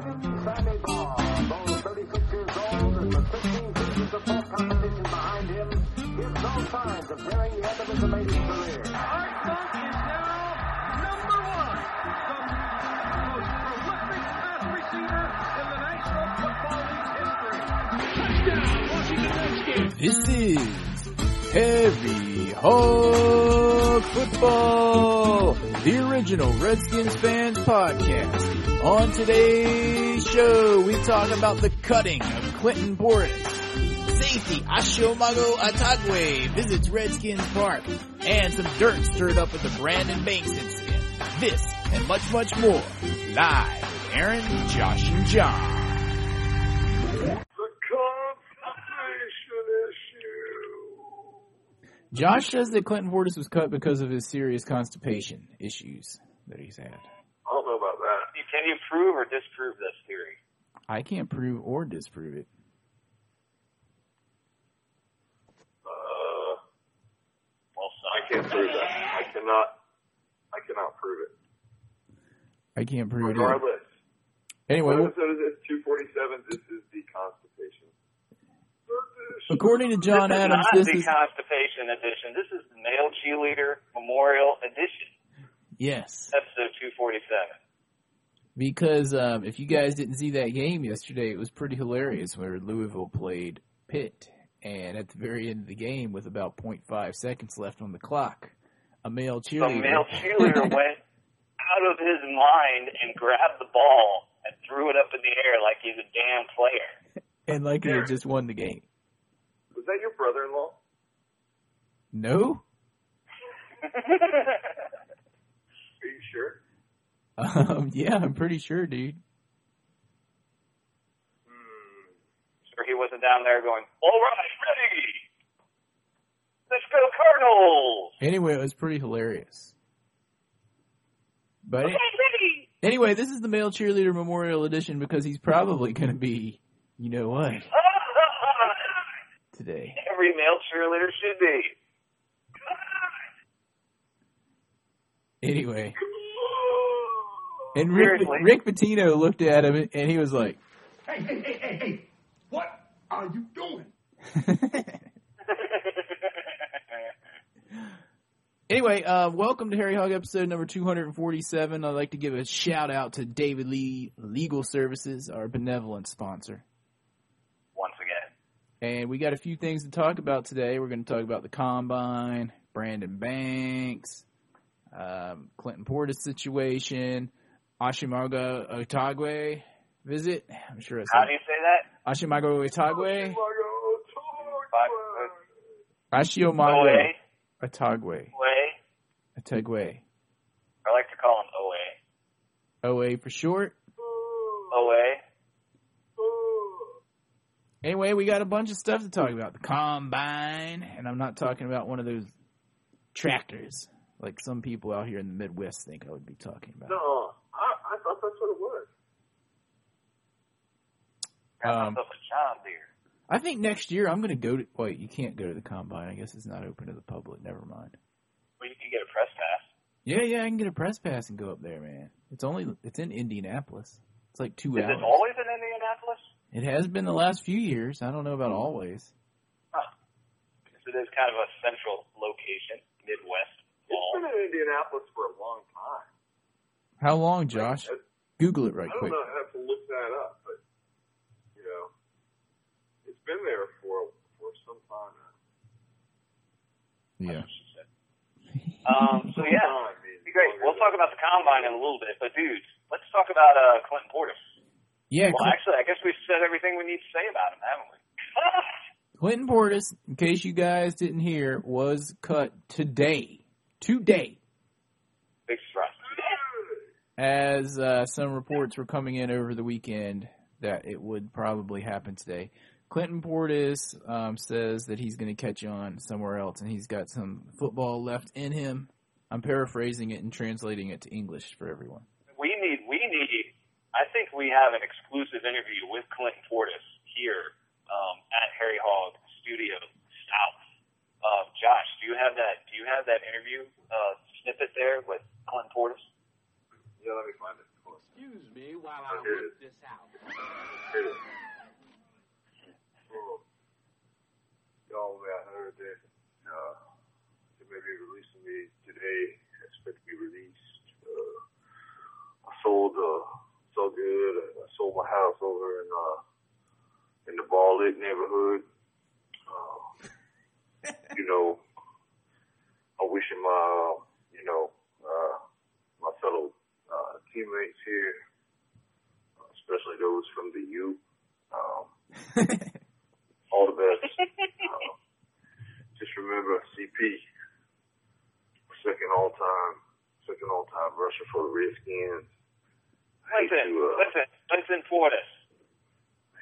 brilliant Sammy Baugh, though 36 years old and with 15 seasons of top competition behind him, gives no signs of nearing the end of his amazing career. Art Monk is now number one, the most prolific pass receiver in the National Football League's history. Touchdown, Washington Redskins. This is Heavy Hog Football, the original Redskins fans podcast. On today's show, we talk about the cutting of Clinton Portis. Safety Ashomago Atogwe visits Redskins Park, and some dirt stirred up at the Brandon Banks incident. This and much, much more. Live with Aaron, Josh, and John. Josh says that Clinton Portis was cut because of his serious constipation issues that he's had. I don't know about that. Can you prove or disprove this theory? I can't prove or disprove it. Uh, Well, I can't prove that. I cannot. I cannot prove it. I can't prove it. Regardless, Anyway, what episode is this? Two forty seven. This is the constipation. According to John this Adams, is this not the is constipation edition. This is the male cheerleader memorial edition, yes, episode 247. because um, if you guys didn't see that game yesterday, it was pretty hilarious where Louisville played Pitt, and at the very end of the game, with about 0.5 seconds left on the clock, a male cheerleader, male cheerleader went out of his mind and grabbed the ball and threw it up in the air like he's a damn player. And like he had just won the game. Was that your brother in law? No, Are you sure? um, yeah, I'm pretty sure, dude. Hmm. Sure, he wasn't down there going, "All right, ready, let's go Cardinals." Anyway, it was pretty hilarious. But Okay, ready. Anyway, this is the male cheerleader memorial edition because he's probably going to be, you know what, today. Every male cheerleader should be. Anyway, and Rick, Seriously. Rick Pitino looked at him and he was like, Hey, hey, hey, hey, hey, what are you doing? anyway, uh, welcome to Harry Hog episode number 247. I'd like to give a shout out to David Lee Legal Services, our benevolent sponsor. And we got a few things to talk about today. We're going to talk about the combine, Brandon Banks, um, Clinton Portis situation, Ashimago Atogwe visit. I'm sure it's How do you say that? Ashimago Atogwe. Oe. Ashiomago Atogwe. Otagwe. I like to call him Oe. OA for short. Oe. Anyway, we got a bunch of stuff to talk about. The combine, and I'm not talking about one of those tractors like some people out here in the Midwest think I would be talking about. No, I, I thought that's what it was. Got Um, a John Deere. I think next year I'm going to go to. Wait, you can't go to the combine. I guess it's not open to the public. Never mind. Well, you can get a press pass. Yeah, yeah, I can get a press pass and go up there, man. It's only it's in Indianapolis. It's like two Is hours. it always in Indianapolis? It has been the last few years. I don't know about always. Huh. Because it is kind of a central location, Midwest. It's Ball. been in Indianapolis for a long time. How long, Josh? I, Google it right I don't quick. know. I have to look that up, but you know, it's been there for for some time now. Yeah. Um, so yeah, Time, I be great. We'll talk about the combine in a little bit, but dudes, let's talk about uh, Clinton Portis. Yeah, Well, actually, I guess we've said everything we need to say about him, haven't we? Clinton Portis, in case you guys didn't hear, was cut today. Today. Big surprise. As uh, some reports were coming in over the weekend that it would probably happen today. Clinton Portis um, says that he's going to catch on somewhere else and he's got some football left in him. I'm paraphrasing it and translating it to English for everyone. We need, we need. I think we have an exclusive interview with Clinton Portis here um, at Harry Hog Studio South. Uh, Josh, do you have that? Do you have that interview uh, snippet there with Clinton Portis? Yeah, let me find it. Excuse me while I Okay. work this out. Here. Oh. Y'all may have heard that uh, they may be releasing me today. Expect to be released. Uh, I sold uh, so good. I sold my house over in uh, in the Ball Lick neighborhood. Uh, you know, I'm wishing my you know uh, my fellow uh, teammates here, especially those from the U. Um, all the best. uh, just remember CP, second all time, second all time rusher for the Redskins. I hate Listen, to, uh, listen, listen, Portis.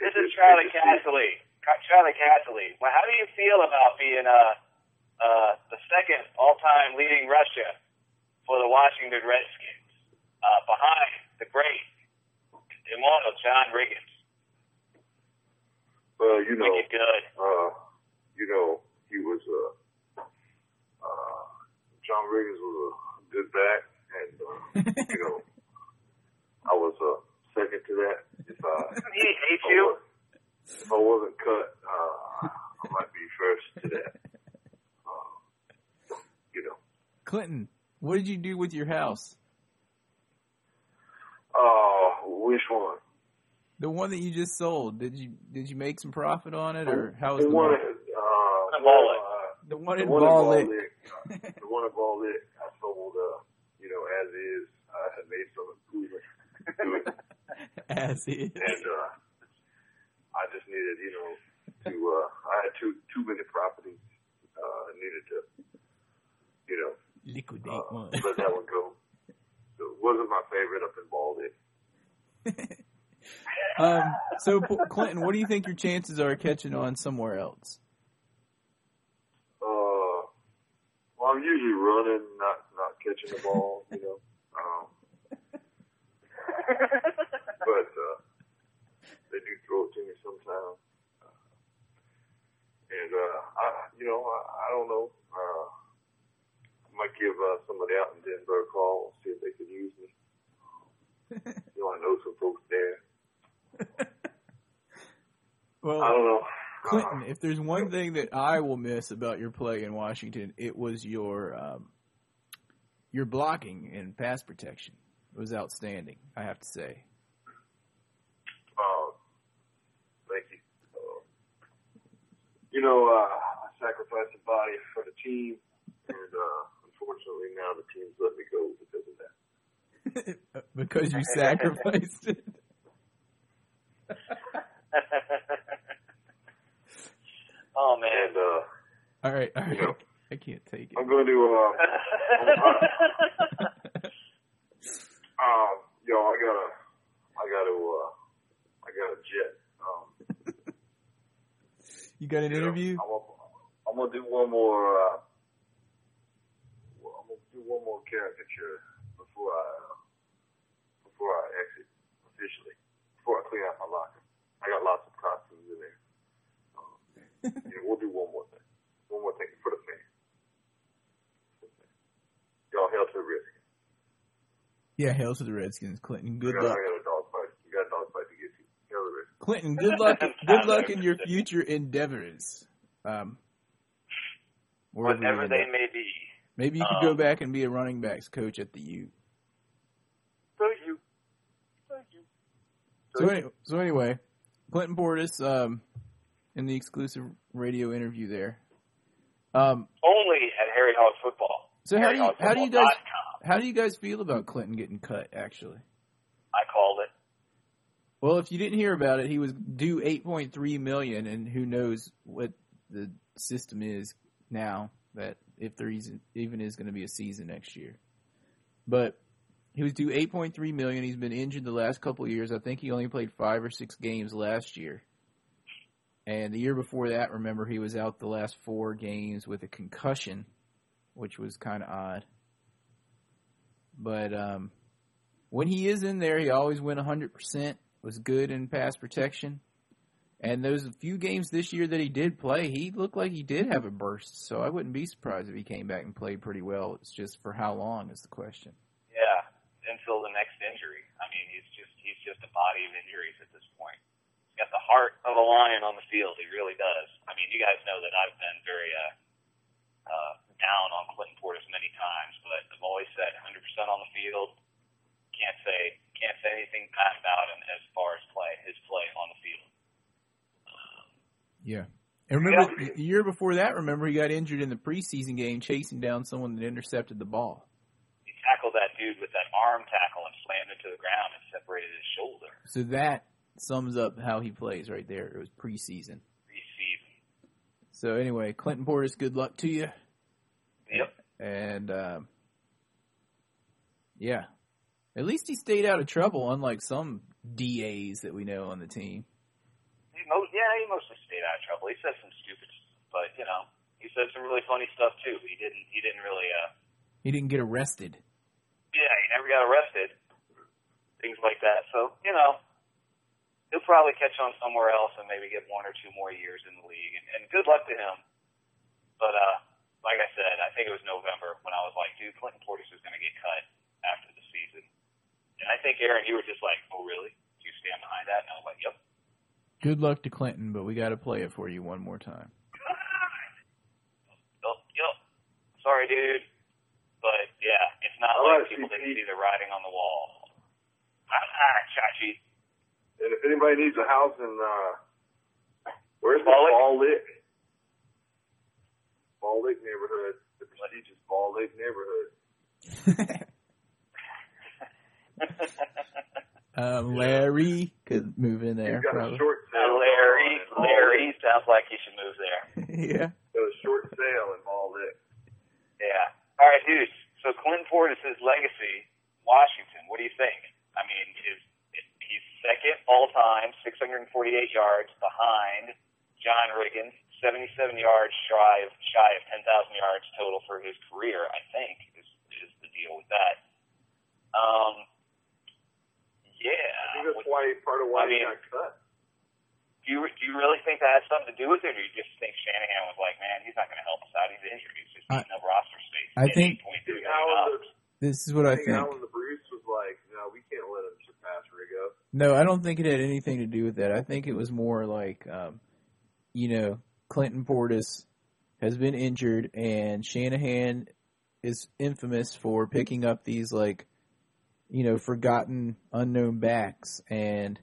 This hate is Charley hate to see- Casserly. Ca- Charley Casserly. Well, how do you feel about being uh, uh, the second all-time leading rusher for the Washington Redskins, uh, behind the great immortal John Riggins? Well, you know, Wicked good. uh, you know, he was uh, uh, John Riggins was a good back, and uh, you know, I was uh, second to that. If I He hates you. If I wasn't cut, uh, I might be first to that. Uh, you know. Clinton, what did you do with your house? Uh, which one? The one that you just sold. Did you did you make some profit on it, or how was the the one? market? Uh, The Ball uh, The one the in one Ball Ball Lick. Lick. uh, the one at Ball Lick. I sold. Uh, you know, as is. I had made some improvements it, As is. and uh, I just needed, you know, to. Uh, I had too too many properties. Uh, I needed to, you know, Liquidate uh, one. let that one go. So it wasn't my favorite up in Lick. um, so Clinton, what do you think your chances are catching on somewhere else? Uh, well, I'm usually running, not not catching the ball, you know. But uh, they do throw it to me sometimes, uh, and uh, I, you know, I, I don't know. Uh, I might give uh, somebody out in Denver a call, see if they could use me. You know, I know some folks there. Well, I don't know. Clinton, if there's one thing that I will miss about your play in Washington, it was your um, your blocking and pass protection. It was outstanding, I have to say. Uh, thank you. Uh, you know, uh, I sacrificed a body for the team, and uh, unfortunately now the team's let me go because of that. because you sacrificed it. oh man. And uh, All right, all right. Yeah. I can't take it. I'm going to, uh, um, yo, I gotta, I gotta, uh, I got a jet. Um, You got an know, interview? I'm gonna, I'm gonna do one more. Uh, I'm gonna do one more caricature before I uh, before I exit officially. Before I clean out my locker, I got lots of costumes in there. Um, yeah, we'll do one more thing. One more thing for the fans. Y'all hell to the risk. Yeah, hail to the Redskins, Clinton. Good luck. I got a dog fight. You got a dog fight to get to. Hell to the risk. Clinton, good luck. Good luck in your future endeavors. Um, Whatever they may be. Maybe you could go um, back and be a running backs coach at the U. Thank you. Thank you. So, any, so anyway, Clinton Portis, um, in the exclusive radio interview there. Um, Only at Harry Hog Football. so how do you how do you guys how do you guys feel about Clinton getting cut? Actually, I called it. Well, if you didn't hear about it, he was due eight point three million, and who knows what the system is now that if there even is going to be a season next year. But he was due eight point three million. He's been injured the last couple years. I think he only played five or six games last year. And the year before that, remember, he was out the last four games with a concussion, which was kind of odd. But um, when he is in there, he always went 100%, was good in pass protection. And those few games this year that he did play, he looked like he did have a burst. So I wouldn't be surprised if he came back and played pretty well. It's just for how long is the question. Yeah, until the next injury. I mean, he's just he's just a body of injuries at this point. He's got the heart of a lion on the field. He really does. I mean, you guys know that I've been very uh, uh, down on Clinton Portis many times, but I've always said 100% on the field. Can't say can't say anything bad about him as far as play his play on the field. Yeah. And remember, the year before that, remember he got injured in the preseason game chasing down someone that intercepted the ball. He tackled that dude with that arm tackle and slammed him to the ground and separated his shoulder. So that sums up how he plays right there. It was preseason. Preseason. So anyway, Clinton Portis, good luck to you. Yep. And um, yeah, at least he stayed out of trouble, unlike some DAs that we know on the team. He most, yeah, he mostly stayed out of trouble. He said some stupid, stuff, but you know, he said some really funny stuff too. He didn't. He didn't really. uh He didn't get arrested. Yeah, he never got arrested. Things like that. So you know, he'll probably catch on somewhere else and maybe get one or two more years in the league. And, and good luck to him. But uh, like I said, I think it was November when I was like, dude, Clinton Portis is going to get cut after. And I think Aaron, you were just like, oh really? Do you stand behind that? And I was like, yep. Good luck to Clinton, but we got to play it for you one more time. Yup, yup. Sorry, dude. But yeah, it's not All like right, people that CP. see the writing on the wall. Ah, ah, Chachi. And if anybody needs a house in uh, where's the Ball Lick? Ball Lick? Ball Lick neighborhood, the prestigious Ball Lick neighborhood. um, Larry could move in there. He's got Probably. a short Uh, sale. Larry, Larry sounds like he should move there. yeah. Got a short sale in Ball Lick. Yeah. All right, dudes. So Clinton Portis' legacy, Washington. What do you think? I mean, his he's second all time, 648 yards behind John Riggins, 77 yards shy of shy of 10,000 yards total for his career. I think is is the deal with that. Um. I think that's why part of why I mean- he got cut. Do you do you really think that has something to do with it, or do you just think Shanahan was like, man, he's not going to help us out. He's injured. He's just I- eating up roster space. I At think- 8.2 I think Alan, the, This is what I I think think. Alan the Bruce was like, no, we can't let him surpass Riggo. No, I don't think it had anything to do with that. I think it was more like, um, you know, Clinton Portis has been injured, and Shanahan is infamous for picking up these like, you know, forgotten, unknown backs and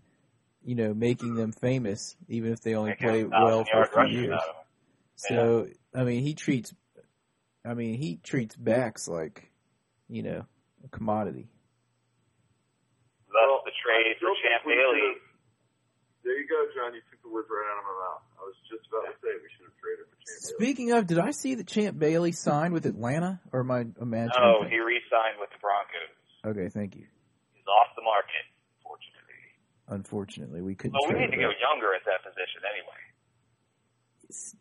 you know making them famous, even if they only Making play well for a few years. out of him. So I mean, he treats, I mean, he treats backs like, you know, a commodity. Thus the trade for Champ Bailey. There you go, John. You took the words right out of my mouth. I was just about to say we should have traded for Champ Bailey. Speaking of, did I see that Champ Bailey signed with Atlanta, or am I imagining? Oh, things? he re-signed with the Broncos. Okay, thank you. He's off the market, fortunately. Unfortunately, we couldn't. Well, we need to go younger at that position anyway.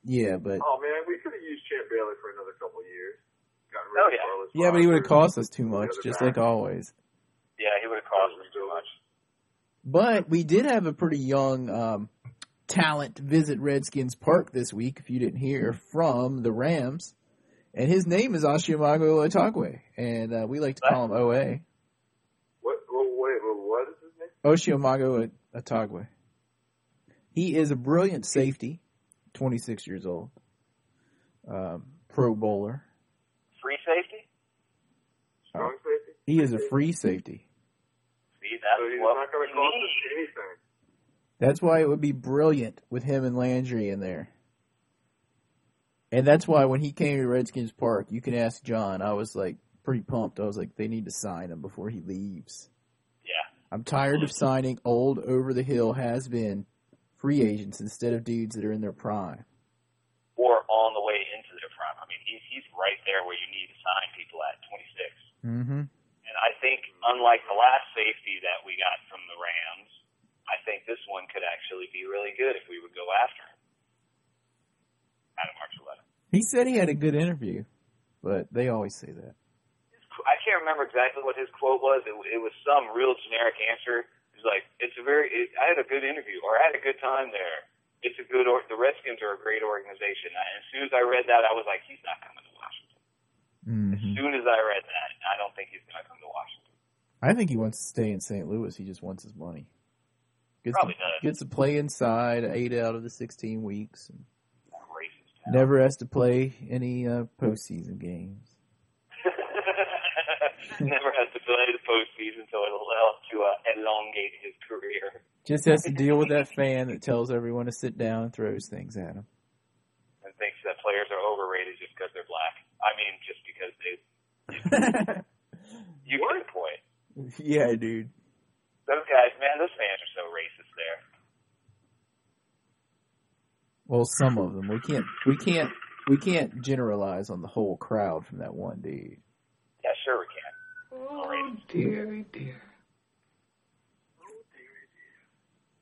Yeah, but Oh man, we could have used Champ Bailey for another couple of years. Gotten rid Oh, yeah. Carlos yeah, but he would have cost us too much, just backs. like always. Yeah, he would have cost us too much. But we did have a pretty young um, talent visit Redskins Park this week. If you didn't hear from the Rams, and his name is Ashimago Atogwe, and uh, we like to call him OA. What? Oh, wait, well, what is his name? Oshiamago Atogwe. He is a brilliant safety, 26 years old, um, Pro Bowler. Free safety? Strong safety. He is a free safety. See, that's So what not going to cost us anything. That's why it would be brilliant with him and Landry in there. And that's why when he came to Redskins Park, you can ask John. I was like pretty pumped. I was like, they need to sign him before he leaves. I'm tired of signing old, over the hill, has been free agents instead of dudes that are in their prime. Or on the way into their prime. I mean, he's he's right there where you need to sign people at 26. Mm-hmm. And I think, unlike the last safety that we got from the Rams, I think this one could actually be really good if we would go after him. Adam Archuleta. He said he had a good interview, but they always say that. I can't remember exactly what his quote was. It, it was some real generic answer. He was like, "It's a very, it, I had a good interview, or I had a good time there. It's a good, or the Redskins are a great organization." And as soon as I read that, I was like, "He's not coming to Washington." As Mm-hmm. soon as I read that, I don't think he's going to come to Washington. I think he wants to stay in St. Louis. He just wants his money. Gets Probably to, does. Gets to play inside eight out of the 16 weeks. And never has to play any uh, postseason games. Never has to play the postseason, so it'll help to uh, elongate his career. Just has to deal with that fan that tells everyone to sit down and throws things at him. and thinks that players are overrated just because they're black. I mean, just because they. You the point. yeah, dude. Those guys, man, those fans are so racist there. Well, some of them. We can't. We can't. We can't generalize on the whole crowd from that one dude. Yeah, sure we can. Oh, dearie dear.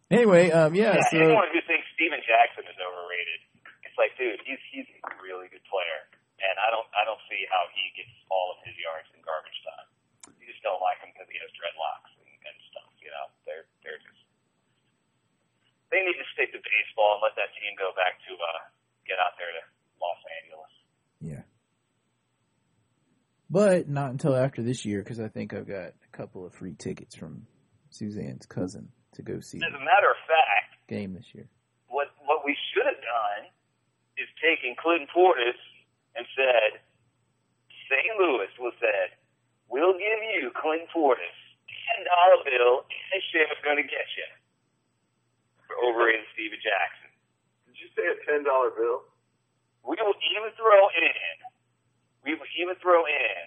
Anyway, um, yeah. Yeah, So anyone who thinks Steven Jackson is overrated, it's like, dude, he's he's a really good player, and I don't I don't see how he gets all of his yards in garbage time. You just don't like him because he has dreadlocks and, and stuff. You know, they're they're just they need to stick to baseball and let that team go back to uh get out there to Los Angeles. yeah. But not until after this year, because I think I've got a couple of free tickets from Suzanne's cousin to go see As a matter of fact, game this year. what what we should have done is taken Clinton Portis and said, St. Louis was said, we'll give you Clinton Portis ten dollar bill and a sheriff's gonna get you for overrated Steven Jackson. Did you say a ten dollar bill? We will even throw in we would even throw in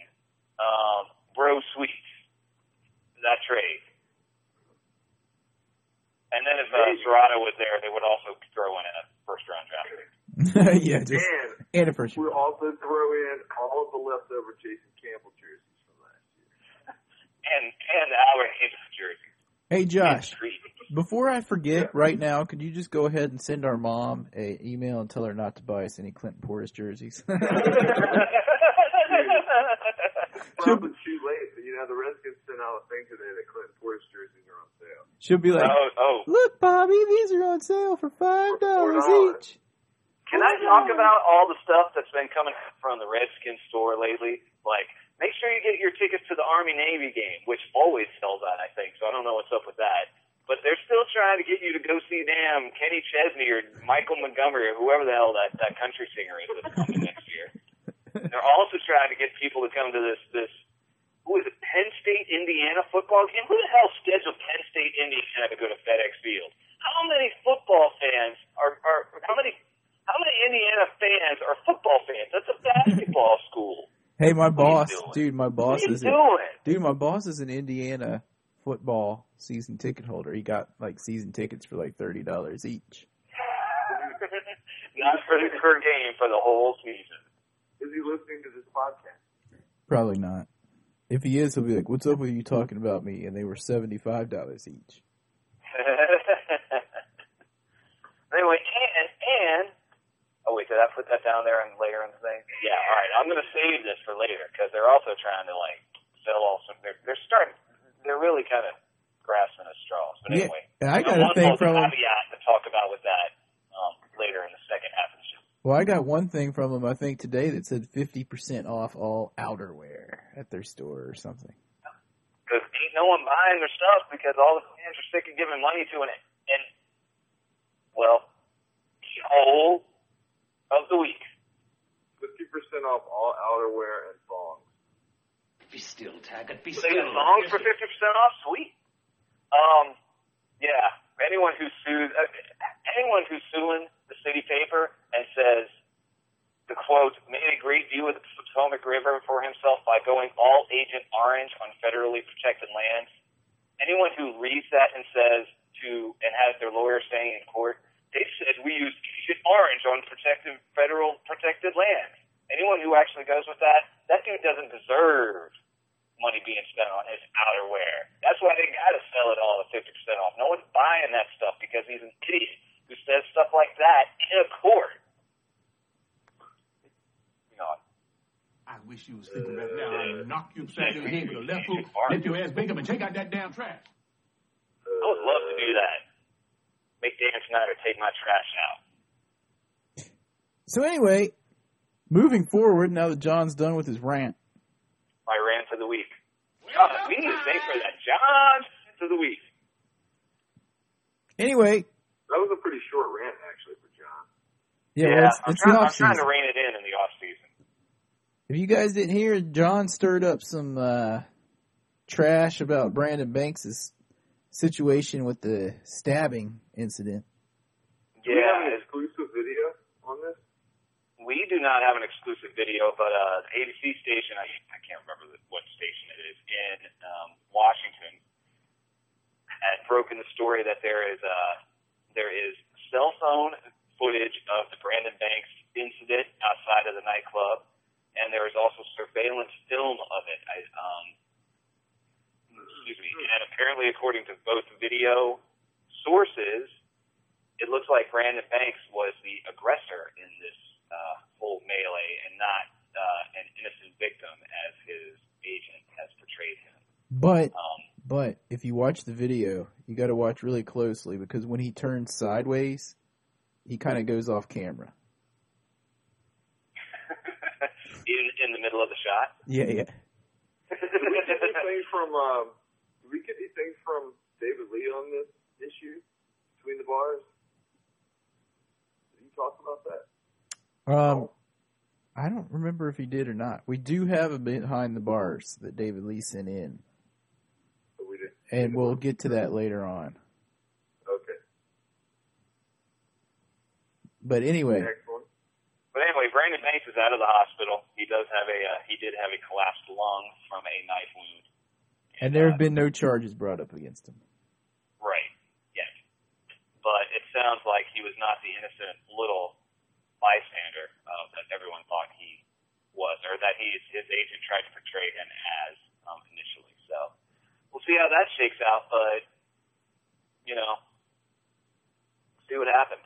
um Bro Sweets that trade. And then if uh, Cerrato was there, they would also throw in a first round draft pick. yeah, just And and a first. we'll also throw in all of the leftover Jason Campbell jerseys from last year. and and our Angels jersey. Hey Josh, before I forget, right now, could you just go ahead and send our mom a email and tell her not to buy us any Clinton Portis jerseys? Probably too late, but you know the Redskins sent out a thing today that Clinton Portis jerseys are on sale. She'll be like, oh, oh. "Look, Bobby, these are on sale for five dollars each." Can I talk about all the stuff that's been coming from the Redskins store lately? Like, make sure you get your tickets to the Army Navy game, which always sells out, I think. So I don't know what's up with that. But they're still trying to get you to go see damn Kenny Chesney or Michael Montgomery or whoever the hell that that country singer is that's coming next year. They're also trying to get people to come to this this who is it, Penn State Indiana football game? Who the hell scheduled Penn State Indiana to go to FedEx Field? How many football fans are are how many how many Indiana fans are football fans? That's a basketball school. Hey, my boss, dude, my boss is a, dude, my boss is an Indiana football season ticket holder. He got like season tickets for like thirty dollars each. Not for the per game for the whole season. Is he listening to this podcast? Probably not. If he is, he'll be like, "What's up with you talking about me?" And they were seventy five dollars each. anyway, and and oh wait, did I put that down there and later in the thing? Yeah, all right. I'm gonna save this for later because they're also trying to like sell all some. They're, they're starting. They're really kind of grasping at straws. But anyway, and I got a thing from him. caveat to talk about with that um, later in the second half of the show. Well, I got one thing from him. I think today that said fifty percent off all outerwear at their store or something. Because ain't no one buying their stuff because all the fans are sick of giving money to an and well, the whole of the week. Fifty percent off all outerwear and thongs. Be still, Taggart. Be They still. get songs for fifty percent off. Sweet. Um, yeah. Anyone who sues, uh, anyone who's suing the city paper and says the quote made a great view of the Potomac River for himself by going all Agent Orange on federally protected lands. Anyone who reads that and says to and has their lawyer saying in court, they said we use Agent Orange on protected federal protected lands. Anyone who actually goes with that, that dude doesn't deserve money being spent on his outerwear. That's why they got to sell it all at 50% off. No one's buying that stuff because he's an idiot who says stuff like that in a court. You know, I wish you was thinking right now. I'd knock you upside your head with a left hook, let your ass bake up, and take out that damn trash. I would love to do that. Make Dan Snyder take my trash out. So anyway, moving forward, now that John's done with his rant, My rant of the week. God, we need to say for that John to the week. Anyway, That was a pretty short rant, actually, for John. yeah, well, it's, I'm, it's trying, the I'm trying to rein it in in the off season. If you guys didn't hear, John stirred up some uh, trash about Brandon Banks' situation with the stabbing incident. Do we have an exclusive video on this? we do not have an exclusive video, but uh, the ABC station, I, I can't remember what station it is, in um, Washington, had broken the story that there is uh, there is cell phone footage of the Brandon Banks incident outside of the nightclub, and there is also surveillance film of it. I, um, excuse me. And apparently, according to both video sources, it looks like Brandon Banks was the aggressor in this uh, whole melee and not uh, an innocent victim as his agent has portrayed him. But Um, but if you watch the video, you got to watch really closely because when he turns sideways, he kind of goes off camera. In in the middle of the shot. Yeah, yeah. Did we get anything from, um, did we get anything from David Lee on this issue between the bars? Did he talk about that? Um, I don't remember if he did or not. We do have a behind the bars that David Lee sent in, Or we didn't? and we'll get to that later on. Okay. But anyway, Next one. But anyway, Brandon Banks is out of the hospital. He does have a uh, he did have a collapsed lung from a knife wound. and there uh, have been no charges brought up against him. Right. Yes. But it sounds like he was not the innocent little bystander uh, that everyone thought he was, or that he his agent tried to portray him as um, initially. So we'll see how that shakes out. But you know, see what happens.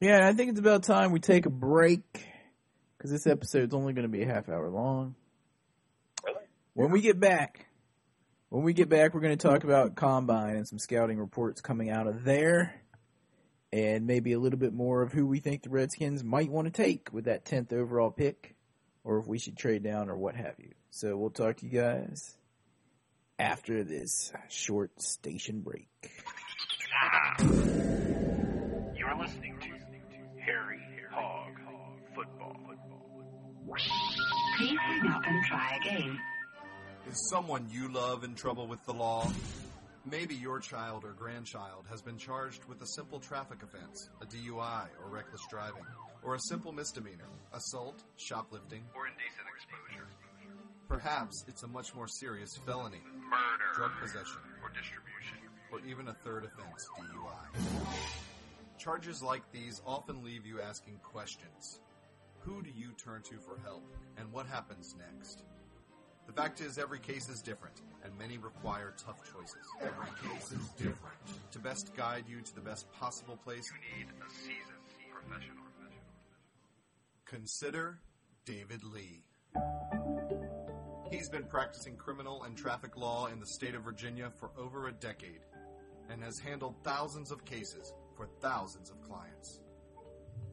Yeah, and I think it's about time we take a break because this episode's only going to be a half hour long. Really? When we get back, when we get back, we're going to talk about combine and some scouting reports coming out of there, and maybe a little bit more of who we think the Redskins might want to take with that tenth overall pick, or if we should trade down or what have you. So we'll talk to you guys after this short station break. Ah. Please hang up and try again. Is someone you love in trouble with the law? Maybe your child or grandchild has been charged with a simple traffic offense, a DUI or reckless driving, or a simple misdemeanor, assault, shoplifting, Or indecent exposure. perhaps it's a much more serious felony, Murder. drug possession, Or distribution. or even a third offense, DUI. Charges like these often leave you asking questions. Who do you turn to for help, and what happens next? The fact is, every case is different, and many require tough choices. Every case is different. To best guide you to the best possible place, You need a seasoned professional. consider David Lee. He's been practicing criminal and traffic law in the state of Virginia for over a decade and has handled thousands of cases for thousands of clients.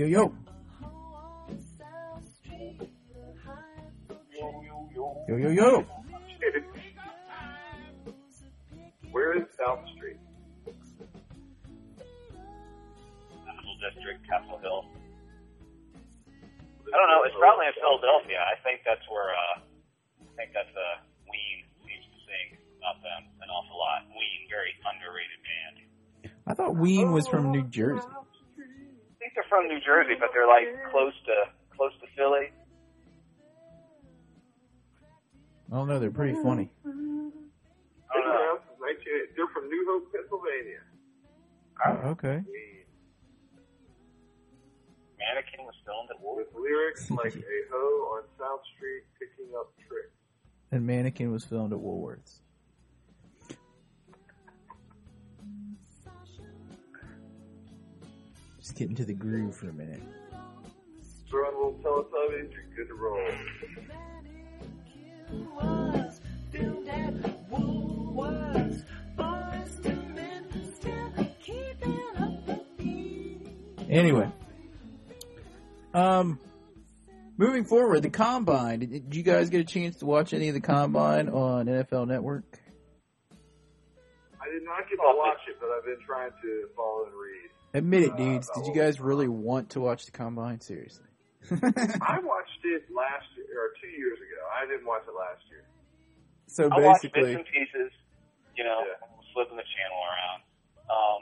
Yo, yo, yo. Yo, yo, yo. Where is South Street? Castle District, Castle Hill. I don't know. It's probably in Philadelphia. I think that's where. Uh, I think that's uh, Ween seems to sing about them an awful lot. Ween, very underrated band. I thought Ween was from New Jersey. I think they're from New Jersey, but they're like close to close to Philly. Oh, I don't know. They're pretty funny. I don't know. around since 1980. They're from New Hope, Pennsylvania. Oh, okay. Mannequin was filmed at With lyrics like a hoe on South Street picking up tricks. And Mannequin was filmed at Woolworths. Just get into the groove for a minute. A little Teletubbies, you're good to roll. Anyway, um, moving forward, the combine. Did, did you guys get a chance to watch any of the combine on NFL Network? I did not get to watch it, but I've been trying to follow and read. Admit it, Uh, dudes. Did you guys really want to watch the combine? Seriously. I watched it last year, or two years ago. I didn't watch it last year. so I watched bits basically, and pieces, you know, Yeah. flipping the channel around. Um,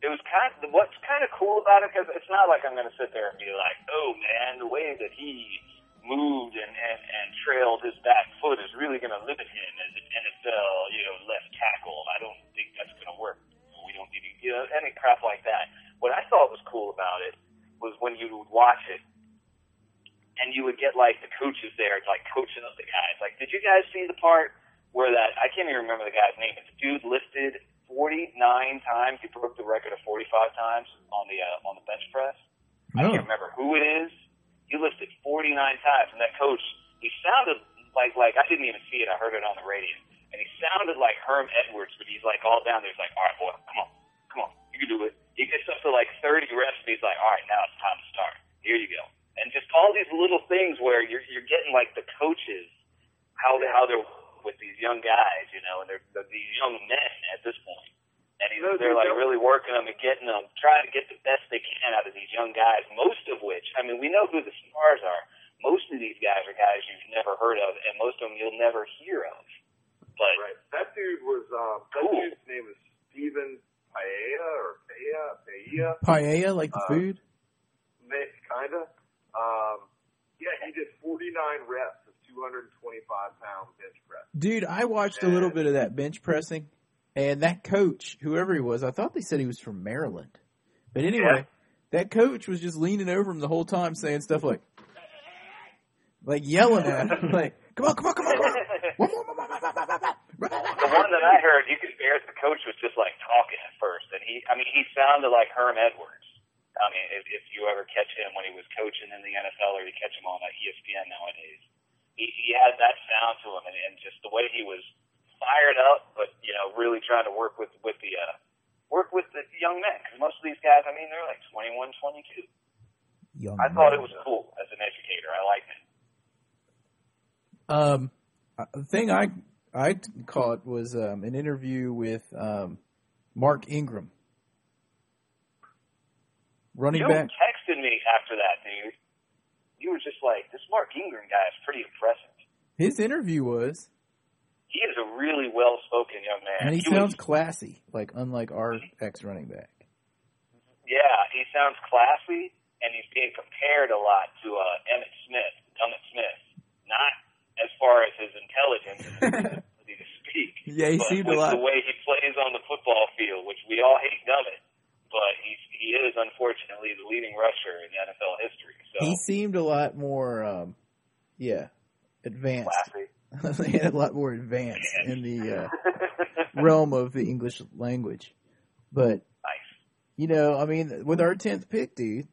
it was kind of what's kind of cool about it because it's not like I'm going to sit there and be like, oh man, the way that he moved and and and trailed his back foot is really going to limit him as an NFL, you know, left tackle. I don't think that's going to work. We don't need, to- you know, any crap like that. What I thought was cool about it was when you would watch it and you would get like the coaches there, like coaching up the guys. Like, did you guys see the part where that I can't even remember the guy's name. But the dude lifted 49 times. He broke the record of 45 times on the uh, on the bench press. I No. can't remember who it is. He lifted 49 times, and that coach, he sounded like like I didn't even see it. I heard it on the radio, and he sounded like Herm Edwards, but he's like all down there. He's like, all right, boy, come on, come on, you can do it. He gets up to like 30 reps, and he's like, all right, now it's time to start. Here you go. And just all these little things where you're you're getting like the coaches how they how they're with these young guys, you know, and they're, they're these young men at this point. And he's, No, they're dude, like that- really working them and getting them, trying to get the best they can out of these young guys. Most of which, I mean, we know who the stars are. Most of these guys are guys you've never heard of, and most of them you'll never hear of. But Right. That dude was, um, that Cool. dude's name is Steven Paella or Paella, Paella, paella like the Uh, food. kinda. Um, yeah, he did 49 reps of 225 pound bench press. Dude, I watched a little bit of that bench pressing, and that coach, whoever he was, I thought they said he was from Maryland. But anyway, that coach was just leaning over him the whole time saying stuff like, like yelling at him, like, come on, come on, come on, come on. the one that I heard, you could hear the coach was just like talking at first, and he, I mean, he sounded like Herm Edwards. I mean, if, if you ever catch him when he was coaching in the NFL, or you catch him on uh, ESPN nowadays, he, he had that sound to him, and, and just the way he was fired up, but you know, really trying to work with with the uh, work with the young men, because most of these guys, I mean, they're like 21, 22. Young I thought it was cool as an educator. I liked it. Um, uh, the thing I I caught was um, an interview with um, Mark Ingram, running you back. texted me after that, dude. You were just like, this Mark Ingram guy is pretty impressive. His interview was, He is a really well-spoken young man. and he was- sounds classy, like unlike our ex running back. yeah, he sounds classy, and he's being compared a lot to uh, Emmitt Smith, Emmitt Smith. Not as far as his intelligence and his ability to speak. Yeah, he but seemed a lot. the way he plays on the football field, which we all hate Gummit, but he's he is unfortunately the leading rusher in NFL history. So He seemed a lot more, um, yeah, advanced. classy. he had a lot more advanced in the uh, realm of the English language. But Nice. you know, I mean, with our tenth pick, dude,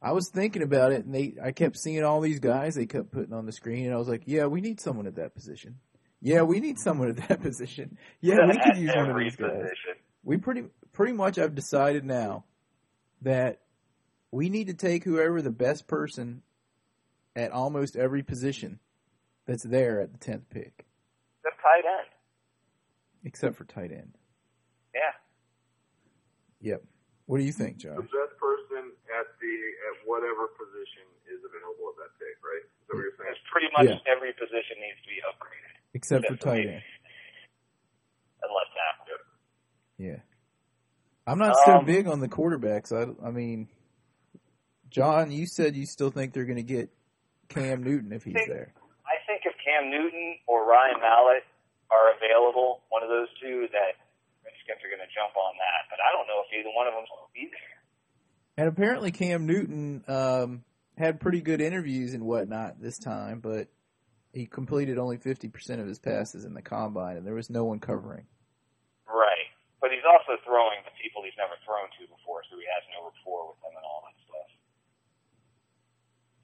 I was thinking about it, and they, I kept seeing all these guys they kept putting on the screen, and I was like, yeah, we need someone at that position. Yeah, we need someone at that position. Yeah, we could use one of these guys. position. We pretty pretty much I've decided now that we need to take whoever the best person at almost every position that's there at the tenth pick, The tight end. except for tight end. Yeah. Yep. What do you think, The Josh? best person at the at whatever position is available at that pick, right? Is that what you're saying? It's pretty much Yeah. every position needs to be upgraded. Except for Except for tight end. Unless tackle. Yeah. I'm not so Um, big on the quarterbacks. I, I mean, John, you said you still think they're going to get Cam Newton if he's Think- there. I think if Cam Newton or Ryan Mallett are available, one of those two, that Redskins are going to jump on that. But I don't know if either one of them will be there. And apparently Cam Newton um, had pretty good interviews and whatnot this time, but he completed only 50% of his passes in the combine, and there was no one covering. Right. But he's also throwing to people he's never thrown to before, so he has no rapport with them and all that stuff.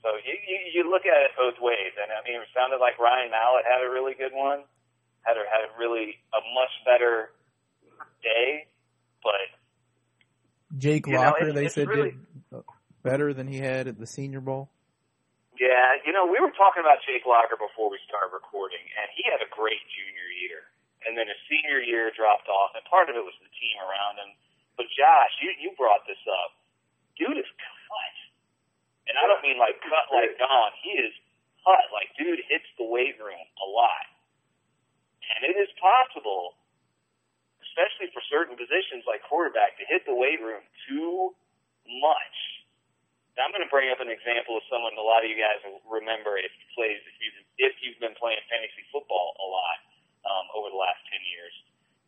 So you, you, you look at it both ways, and I mean, it sounded like Ryan Mallett had a really good one, had a, had a really a much better day, but Jake You know, Locker, it's- they it's said, really- did uh, better than he had at the Senior Bowl. Yeah, you know, we were talking about Jake Locker before we started recording, and he had a great junior year. And then his senior year dropped off, and part of it was the team around him. But Josh, you, you brought this up. Dude is cut. And I don't mean like cut like gone. He is cut. Like, dude hits the weight room a lot. And it is possible, especially for certain positions like quarterback, to hit the weight room too much. Now, I'm going to bring up an example of someone a lot of you guys will remember if you plays if you if you've been playing fantasy football a lot um, over the last ten years.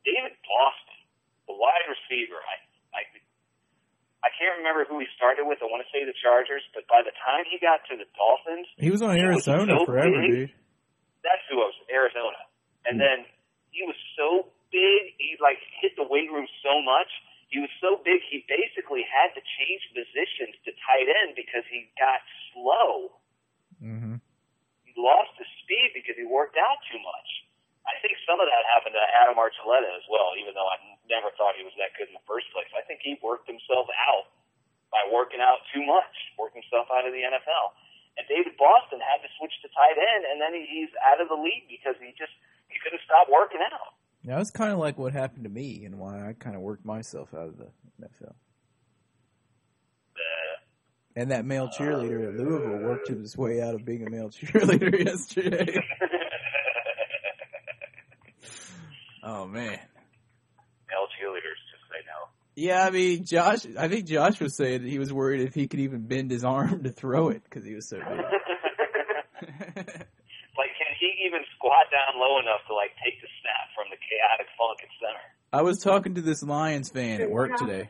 David Boston, the wide receiver. I I I can't remember who he started with. I want to say the Chargers, but by the time he got to the Dolphins, He was on He was Arizona so forever, big. dude. that's who I was, Arizona. And then he was so big, he like hit the weight room so much. He was so big, he basically had to change positions to tight end because he got slow. hmm He lost his speed because he worked out too much. Some of that happened to Adam Archuleta as well, even though I never thought he was that good in the first place. I think he worked himself out by working out too much, working himself out of the NFL. And David Boston had to switch to tight end, and then he, he's out of the league because he just he couldn't stop working out. Now, that's kind of like what happened to me and why I kind of worked myself out of the NFL. Uh, And that male cheerleader at Louisville worked his way out of being a male cheerleader yesterday. Oh man. male cheerleaders just say no. Yeah, I mean, Josh. I think Josh was saying that he was worried if he could even bend his arm to throw it because he was so big. like, can he even squat down low enough to like take the snap from the chaotic funk at center? I was talking to this Lions fan at work today,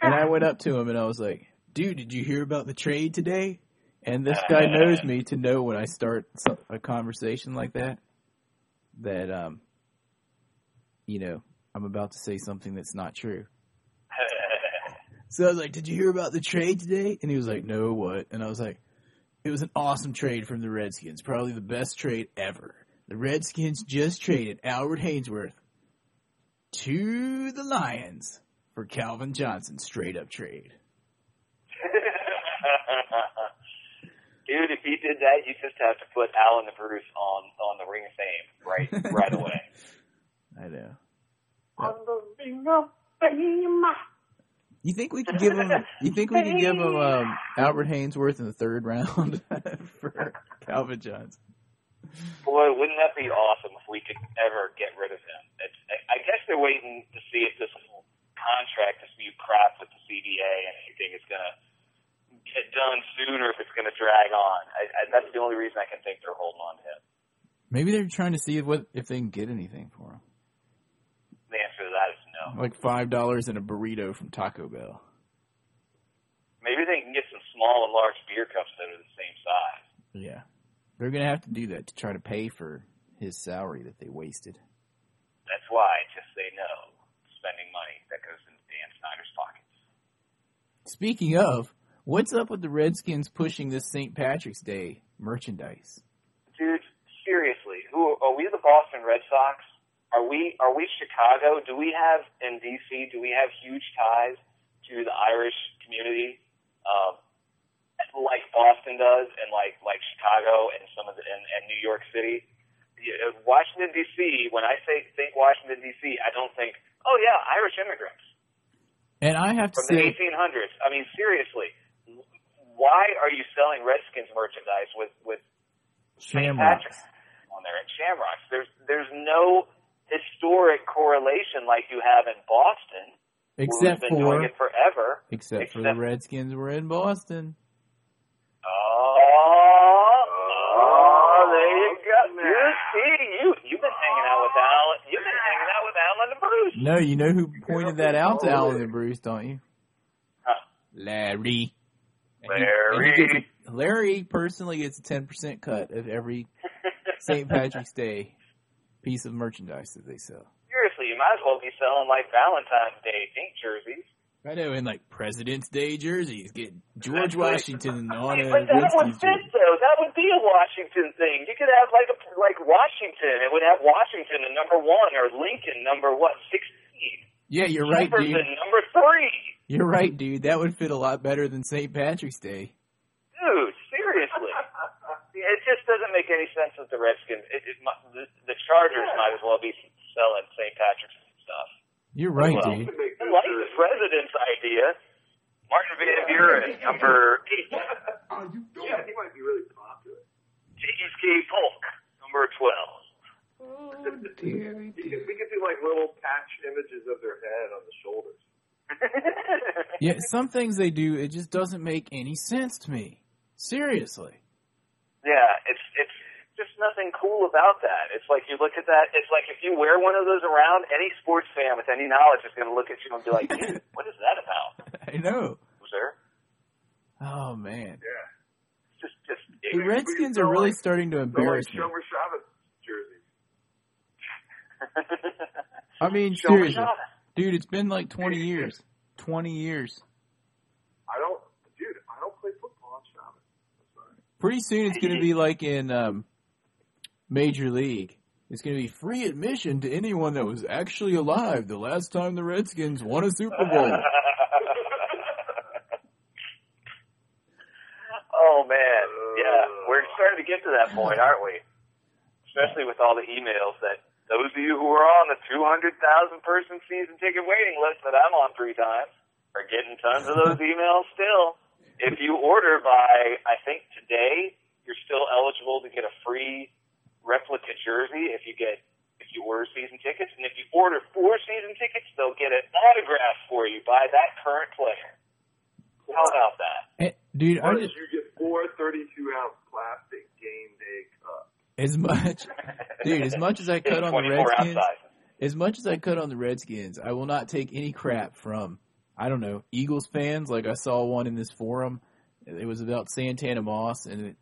and I went up to him and I was like, "Dude, did you hear about the trade today?" And this guy knows me to know when I start a conversation like that, that um, you know, I'm about to say something that's not true. So I was like, "Did you hear about the trade today?" And he was like, "No, what?" And I was like, "It was an awesome trade from the Redskins, probably the best trade ever. The Redskins just traded Albert Haynesworth to the Lions for Calvin Johnson, straight up trade." Dude, if he did that, you just have to put Alan the Bruce on on the Ring of Fame right right away. I know. On the ring of fame. You think we could give him? You think we could give him um, Albert Haynesworth in the third round for Calvin Johnson? Boy, wouldn't that be awesome if we could ever get rid of him? It's, I I guess they're waiting to see if this contract dispute crap with the CBA and anything is going to get done soon or if it's going to drag on. I, I, that's the only reason I can think they're holding on to him. Maybe they're trying to see if what if they can get anything for him, The answer to that is no. like five dollars and a burrito from Taco Bell. Maybe they can get some small and large beer cups that are the same size. Yeah, they're gonna have to do that to try to pay for his salary that they wasted. That's why just say no. Spending money that goes into Dan Snyder's pockets. Speaking of, what's up with the Redskins pushing this St. Patrick's Day merchandise? Dude, seriously, who are we? The Boston Red Sox? Are we? Are we Chicago? Do we have in DC? Do we have huge ties to the Irish community, um, like Boston does, and like like Chicago and some of the and, and New York City? Washington D.C. When I say think Washington D.C., I don't think, oh yeah, Irish immigrants And I have to from the say, 1800s. I mean, seriously, why are you selling Redskins merchandise with with. Shamrocks. On there and Shamrocks. There's there's no historic correlation like you have in Boston, Except been for doing it forever. except for the Redskins were in Boston. Oh, oh, there you go. You see, you you've been hanging out with Alan. You've been hanging out with Alan and Bruce. No, you know who pointed that out to Alan and Bruce, don't you? Huh. Larry. He- Larry. he a- Larry personally gets a ten percent cut of every St. Patrick's Day piece of merchandise that they sell. Seriously, you might as well be selling like Valentine's Day pink jerseys. I know, oh, and like President's Day jerseys, get George Washington on a But that would fit though. That would be a Washington thing. You could have like a like Washington. It would have Washington at number one or Lincoln number what sixteen. Yeah, you're right, Jefferson dude. number three. You're right, dude. That would fit a lot better than St. Patrick's Day. Dude. It just doesn't make any sense that the Redskins, it, it, mi- the, the Chargers might as well be selling St. Patrick's stuff. You're right, Well, dude. I like the president's idea. Martin Van Buren, number eight. Are you doing? Yeah, he might be really popular. J.K. Polk, number 12. Oh, dearie, We could, we could do like little patch images of their head on the shoulders. Yeah, some things they do, it just doesn't make any sense to me. Seriously. Yeah, it's it's just nothing cool about that. It's like you look at that. It's like if you wear one of those around, any sports fan with any knowledge is going to look at you and be like, "Dude, what is that about?" I know. Loser. Oh man. Yeah. It's just just. The Redskins are really starting to They're like embarrass me. Shomer Chavez jerseys. I mean, seriously. Dude, it's been like 20 years. 20 years. I don't, dude. I don't play football on Chavez. I'm sorry. Pretty soon it's going to be like in um, Major League. It's going to be free admission to anyone that was actually alive the last time the Redskins won a Super Bowl. oh man, yeah, we're starting to get to that point, aren't we? Especially with all the emails that those of you who are on the 200,000 person season ticket waiting list that I'm on three times are getting tons of those emails still. If you order by, I think today, you're still eligible to get a free replica jersey if you get if you order season tickets, and if you order four season tickets, they'll get an autograph for you by that current player. How about that? Eh, Dude, I Or just, you get four 32 ounce plastic game day cups. as much, dude, as much as I cut on the Redskins, sizes. as much as I cut on the Redskins, I will not take any crap from, I don't know, Eagles fans. Like I saw one in this forum. It was about Santana Moss, and it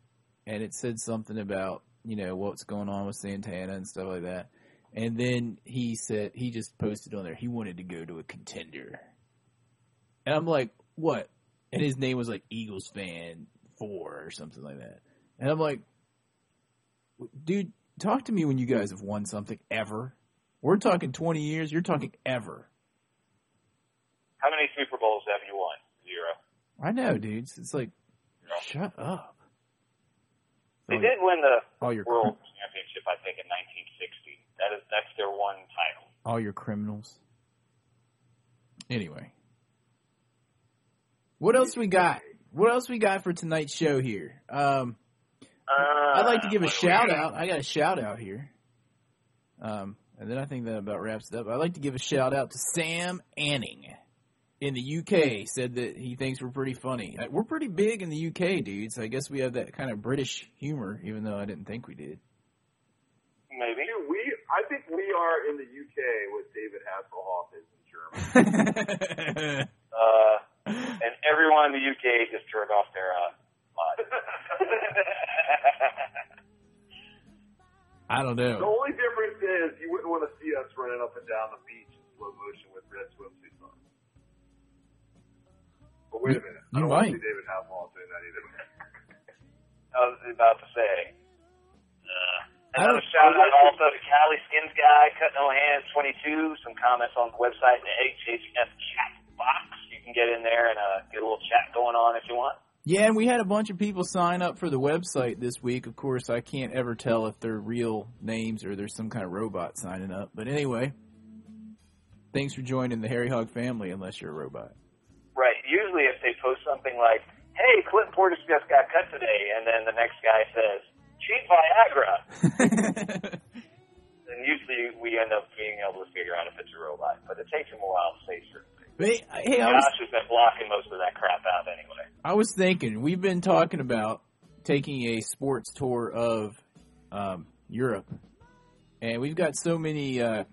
and it said something about you know what's going on with Santana and stuff like that. And then he said he just posted on there he wanted to go to a contender, and I'm like, what? And his name was like Eagles fan four or something like that. And I'm like, dude, talk to me when you guys have won something ever. We're talking 20 years. You're talking ever. How many Super Bowls have you won? Zero. I know, dudes. It's like, shut up. They did win the all your World Championship, I think, in 1960. That is that's their one title. all your criminals. Anyway, what else we got? What else we got for tonight's show here? Um, Uh, I'd like to give a what do we shout out. I got a shout out here. Um, and then I think that about wraps it up. I'd like to give a shout out to Sam Anning in the UK. Said that he thinks we're pretty funny. We're pretty big in the UK, dudes. I guess we have that kind of British humor, even though I didn't think we did. Maybe. Dude, we, I think we are in the UK with David Hasselhoff is in Germany. Uh, and everyone in the UK just turned off their uh, mod. I don't know. The only difference is you wouldn't want to see us running up and down the beach in slow motion with red swimsuits on. But wait a minute. I don't want to might. see David Hasselhoff doing that either. I was about to say. Uh, I another don't- shout out also to Cali Skins Guy, Cut No Hands 22. Some comments on the website, the HHF chat box. You can get in there and uh, get a little chat going on if you want. Yeah, and we had a bunch of people sign up for the website this week. Of course, I can't ever tell if they're real names or there's some kind of robot signing up. But anyway, thanks for joining the Harry Hog family, unless you're a robot. Right. Usually, if they post something like, "Hey, Clint Portis just got cut today," and then the next guy says, "Cheap Viagra," then usually we end up being able to figure out if it's a robot. But it takes them a while to say certain things. Hey, hey, I was Josh has been blocking most of that crap out anyway. I was thinking we've been talking about taking a sports tour of um, Europe, and we've got so many uh,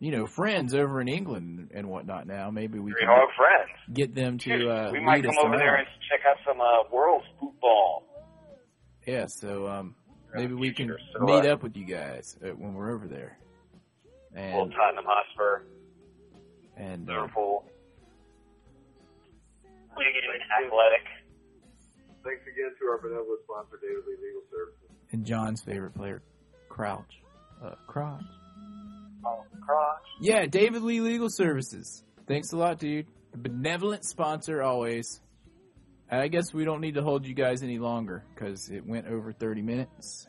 you know, friends over in England and whatnot. Now maybe we Three can hog friends. get them to uh, we might lead come us over there and check out some uh, world football. Yeah, so um, maybe we can So, meet uh, up with you guys uh, when we're over there. Well, And Tottenham Hotspur, and Liverpool, uh, Liverpool, Athletic. Thanks again to our benevolent sponsor, David Lee Legal Services. and John's favorite player, Crouch. Uh, Crouch. Yeah, David Lee Legal Services. Thanks a lot, dude. A benevolent sponsor always. I guess we don't need to hold you guys any longer because it went over 30 minutes.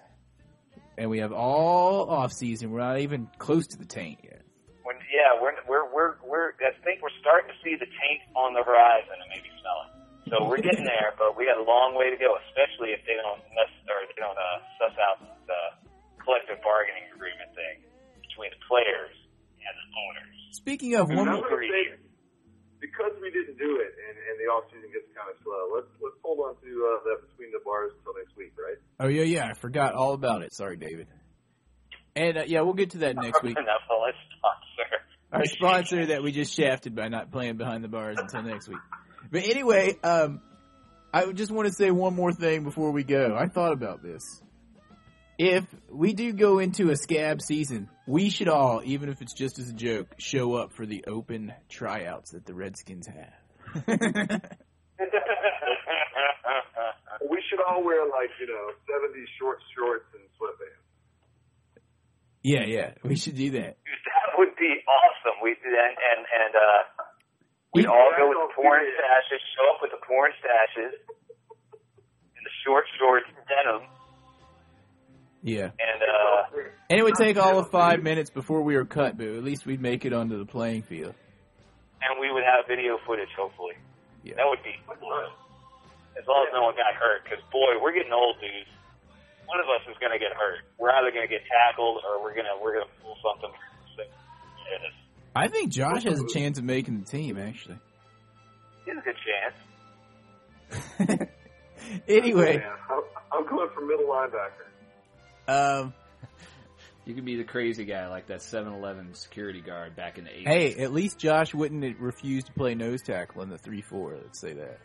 And we have all off season. We're not even close to the taint yet. When, yeah, we're, we're, we're, we're, I think we're starting to see the taint on the horizon and maybe smell it. So we're getting there, but we got a long way to go, especially if they don't mess, or they don't, uh, suss out the collective bargaining agreement thing between the players and the owners. Speaking of one more, gonna because we didn't do it and, and the off season gets kind of slow, let's let's hold on to uh, that between the bars until next week, right? oh yeah, yeah, I forgot all about it. Sorry, David. And uh, yeah, we'll get to that next week. Enough, well, let's sponsor. Our sponsor that we just shafted by not playing behind the bars until next week. But anyway, um, I just want to say one more thing before we go. I thought about this. If we do go into a scab season, we should all, even if it's just as a joke, show up for the open tryouts that the Redskins have. We should all wear like you know '70s short shorts and sweatbands. yeah, yeah, we should do that. That would be awesome. We and and and uh, we'd all go with the porn stashes. Show up with the porn stashes and the short shorts, and denim, Yeah. and uh, And it would take all of five minutes before we were cut, but at least we'd make it onto the playing field. and we would have video footage. Hopefully, Yeah. that would be fun. As long as no one got hurt, because boy, we're getting old, dudes. One of us is gonna get hurt. We're either gonna get tackled or we're gonna we're gonna pull something. Yes. I think Josh has a chance of making the team, actually. He has a good chance. anyway, Man, I'm, I'm going for middle linebacker. Um, You could be the crazy guy like that 7-Eleven security guard back in the 80s. hey, at least Josh wouldn't refuse to play nose tackle in the 3-4, let's say that.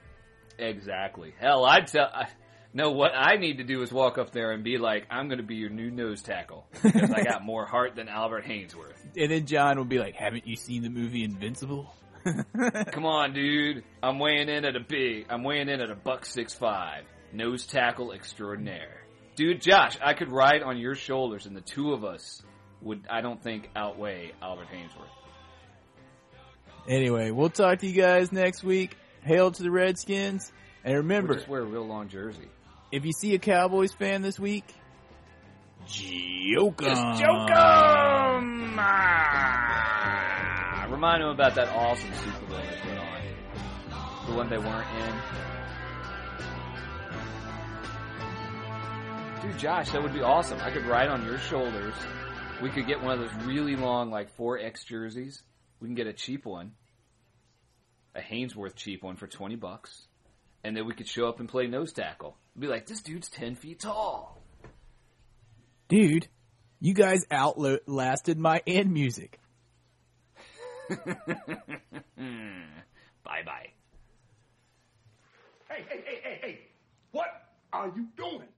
Exactly. Hell, I'd tell. I, no, what I need to do is walk up there and be like, "I'm going to be your new nose tackle because I got more heart than Albert Haynesworth." And then John would be like, haven't you seen the movie Invincible? Come on, dude. I'm weighing in at a big. I'm weighing in at a buck six five. Nose tackle extraordinaire. Dude, Josh, I could ride on your shoulders, and the two of us would, I don't think, outweigh Albert Haynesworth. Anyway, we'll talk to you guys next week. Hail to the Redskins. And We'll remember, just wear a real long jersey. if you see a Cowboys fan this week, joke 'em. Just joke 'em! Ah, Remind them about that awesome Super Bowl they put on. The one they weren't in. Dude, Josh, that would be awesome. I could ride on your shoulders. We could get one of those really long, like 4X jerseys. We can get a cheap one. A Haynesworth cheap one for 20 bucks. And then we could show up and play nose tackle. Be like, this dude's 10 feet tall. Dude, you guys outlasted my end music. bye bye. Hey, hey, hey, hey, hey. What are you doing?